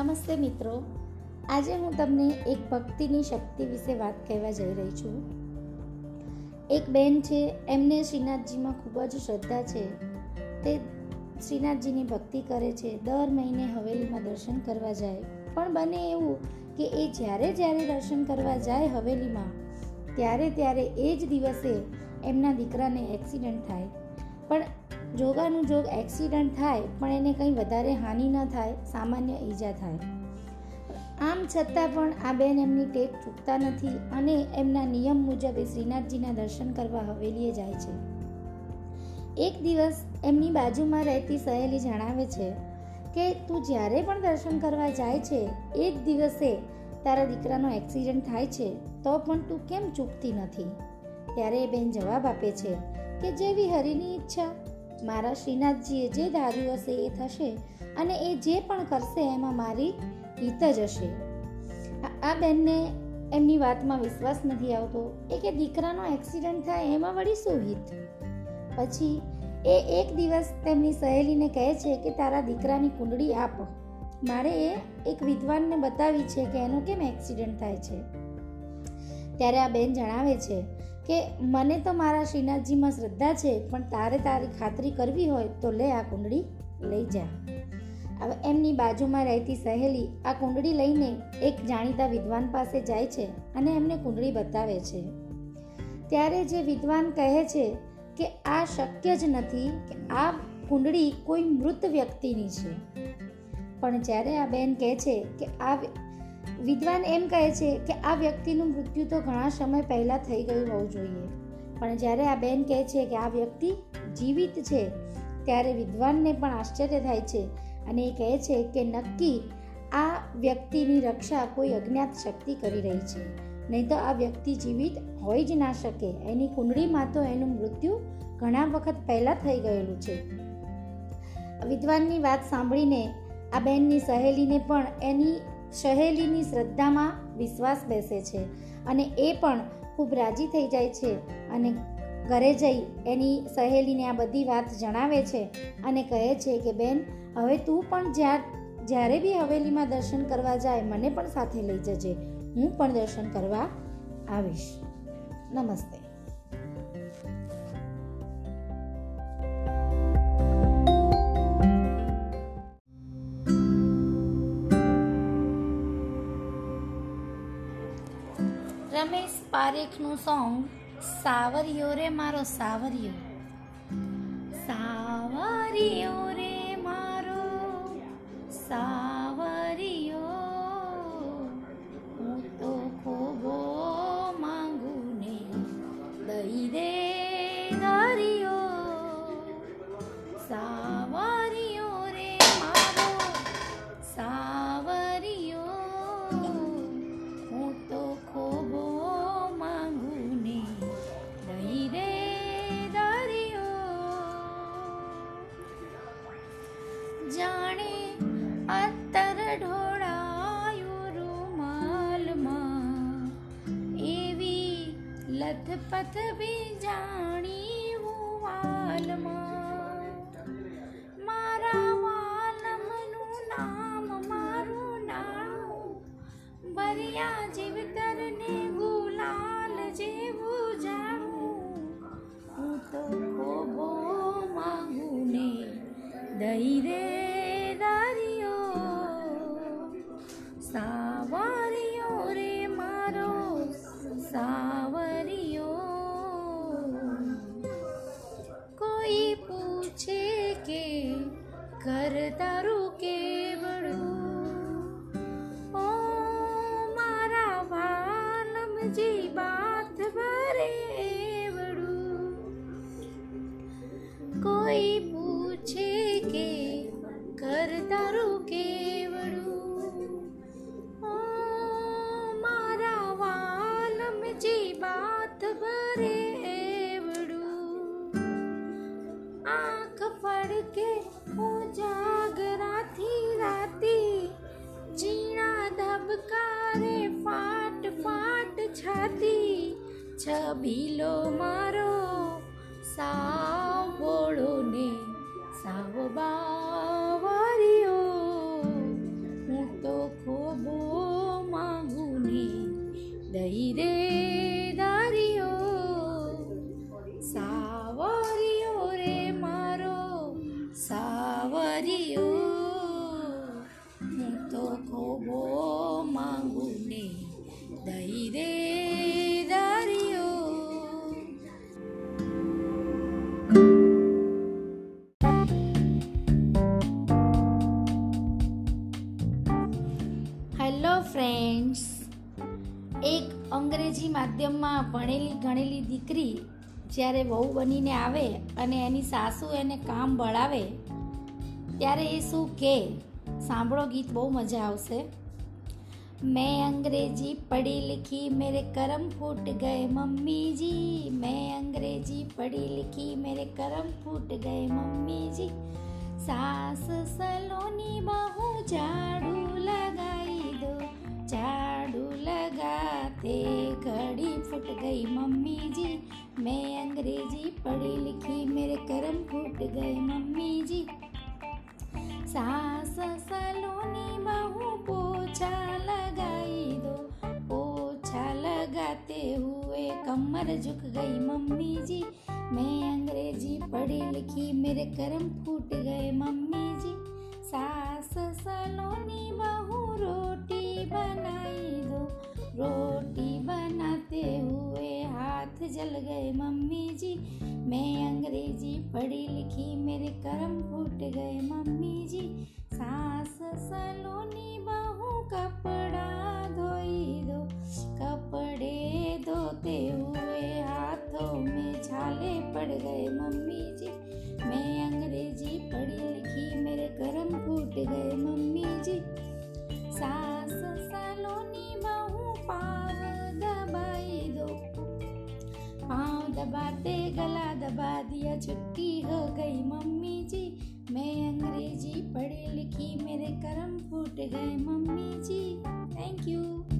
નમસ્તે મિત્રો. આજે હું તમને એક ભક્તિની શક્તિ વિશે વાત કહેવા જઈ રહી છું. એક બેન છે, એમને શ્રીનાથજીમાં ખૂબ જ શ્રદ્ધા છે. તે શ્રીનાથજીની ભક્તિ કરે છે, દર મહિને હવેલીમાં દર્શન કરવા જાય. પણ બને એવું કે એ જ્યારે જ્યારે દર્શન કરવા જાય હવેલીમાં, ત્યારે ત્યારે એ જ દિવસે એમના દીકરાને એક્સિડન્ટ થાય. પણ જોગાનું જોગ એક્સિડન્ટ થાય, પણ એને કંઈ વધારે હાનિ ન થાય, સામાન્ય ઈજા થાય. આમ છતાં પણ આ બેન એમની ટેક ચૂકતા નથી અને એમના નિયમ મુજબ એ શ્રીનાથજીના દર્શન કરવા હવેલીએ જાય છે. એક દિવસ એમની બાજુમાં રહેતી સહેલી જણાવે છે કે, તું જ્યારે પણ દર્શન કરવા જાય છે એ જ દિવસે તારા દીકરાનો એક્સિડન્ટ થાય છે, તો પણ તું કેમ ચૂકતી નથી? ત્યારે એ બેન જવાબ આપે છે કે, જેવી હરિની ઈચ્છા મારા શ્રીનાથજીએ જે ધાર્યું હશે એ થશે અને એ જે પણ કરશે એમાં મારી હિત જ હશે. આ બેનને એમની વાતમાં વિશ્વાસ નથી આવતો. એ કે દીકરાનો એક્સિડન્ટ થાય એમાં વળી શું હિત? પછી એ એક દિવસ તેમની સહેલીને કહે છે કે તારા દીકરાની કુંડળી આપ. મારે એ એક વિદ્વાનને બતાવી છે કે એનો કેમ એક્સિડન્ટ થાય છે? ત્યારે આ બેન જણાવે છે કે મને તો મારા શ્રીનાથજીમાં શ્રદ્ધા છે, પણ તારે તારી ખાતરી કરવી હોય તો લે આ કુંડળી, લઈ જા. હવે એમની બાજુમાં રહેતી સહેલી આ કુંડળી લઈને એક જાણીતા વિદ્વાન પાસે જાય છે અને એમને કુંડળી બતાવે છે. ત્યારે જે વિદ્વાન કહે છે કે આ શક્ય જ નથી કે આ કુંડળી કોઈ મૃત વ્યક્તિની છે. પણ જ્યારે આ બેન કહે છે કે આ વિદ્વાન એમ કહે છે કે આ વ્યક્તિનું મૃત્યુ તો ઘણા સમય પહેલાં થઈ ગયું હોવું જોઈએ. પણ જ્યારે આ બેન કહે છે કે આ વ્યક્તિ જીવિત છે, ત્યારે વિદ્વાનને પણ આશ્ચર્ય થાય છે અને એ કહે છે કે નક્કી આ વ્યક્તિની રક્ષા કોઈ અજ્ઞાત શક્તિ કરી રહી છે. નહીં તો આ વ્યક્તિ જીવિત હોઈ જ ના શકે. એની કુંડળીમાં તો એનું મૃત્યુ ઘણા વખત પહેલાં થઈ ગયેલું છે. વિદ્વાનની વાત સાંભળીને આ બેનની સહેલીને પણ એની સહેલીની શ્રદ્ધામાં વિશ્વાસ બેસે છે અને એ પણ ખૂબ રાજી થઈ જાય છે અને ઘરે જઈ એની સહેલીને આ બધી વાત જણાવે છે અને કહે છે કે, બેન, હવે તું પણ જ્યાં, જ્યારે બી હવેલીમાં દર્શન કરવા જાય, મને પણ સાથે લઈ જજે. હું પણ દર્શન કરવા આવીશ. નમસ્તે. રમેશ પારેખનું સોંગ સાવરિયો રે મારો સાવરિયો સાવરિયો લથપથ બી જાણી હું વાલમાં. મારા વાલમનું નામ મારું નામ. બરિયા જીવતરને ગુલાલ જેવું જાણું. હું તો ખોબો માગું ને દઈ રે ભરે એવડું કોઈ પૂછે કે ઘર તારું કેવડું ઓ મારા વાલમજી બાત ભરે એવડું આંખ ફડકે હું જાગરાથી રાતી ઝીણા ધબકારે ફાટ ફાટ છાતી છબીલો મારો સાવળો ને સાવ બાવરિયો હું તો ખોબો માગું ને દઈ રે દારિયો સાવરિયો રે મારો સાવરિયો હું તો ખોબો માગું ને દઈ રે હેલો ફ્રેન્ડ્સ એક અંગ્રેજી માધ્યમમાં ભણેલી, ગણેલી દીકરી જ્યારે વહુ બનીને આવે અને એની સાસુ એને કામ બળાવે, ત્યારે એ શું કહે સાંભળો ગીત, બહુ મજા આવશે. મેં અંગ્રેજી પઢી લખી, મેરે કરમ ફૂટ ગયે મમ્મીજી. મેં અંગ્રેજી પઢી લખી, મેરે કરમ ફૂટ ગયે મમ્મીજી. સાસ સલોની બહુ જાય फूट गई। मम्मी जी, मैं अंग्रेज़ी पढ़ी लिखी, मेरे करम फूट गए। मम्मी जी, सास सलोनी बहू पोछा लगाई दो। पोछा लगाते हुए कमर झुक गई। मम्मी जी, मैं अंग्रेज़ी पढ़ी लिखी, मेरे करम फूट गए। मम्मी जी, सास सलोनी बहू रोटी बनाई दो। रोटी बनाते हुए हाथ जल गए। मम्मी जी, मैं अंग्रेज़ी पढ़ी लिखी, मेरे कर्म फूट गए। मम्मी जी, सास सलोनी बहू, कपड़ा धोई दो, कपड़े धोते हुए हाथों में छाले पड़ गए। मम्मी जी, मैं अंग्रेज़ी पढ़ी लिखी, मेरे कर्म फूट गए। मम्मी जी, सास सलोनी बहू पाव दबाई दो पाँव दबाते, गला दबा दिया, छुट्टी हो गई मम्मी जी। मैं अंग्रेज़ी पढ़ी लिखी, मेरे कर्म फूट गए मम्मी जी।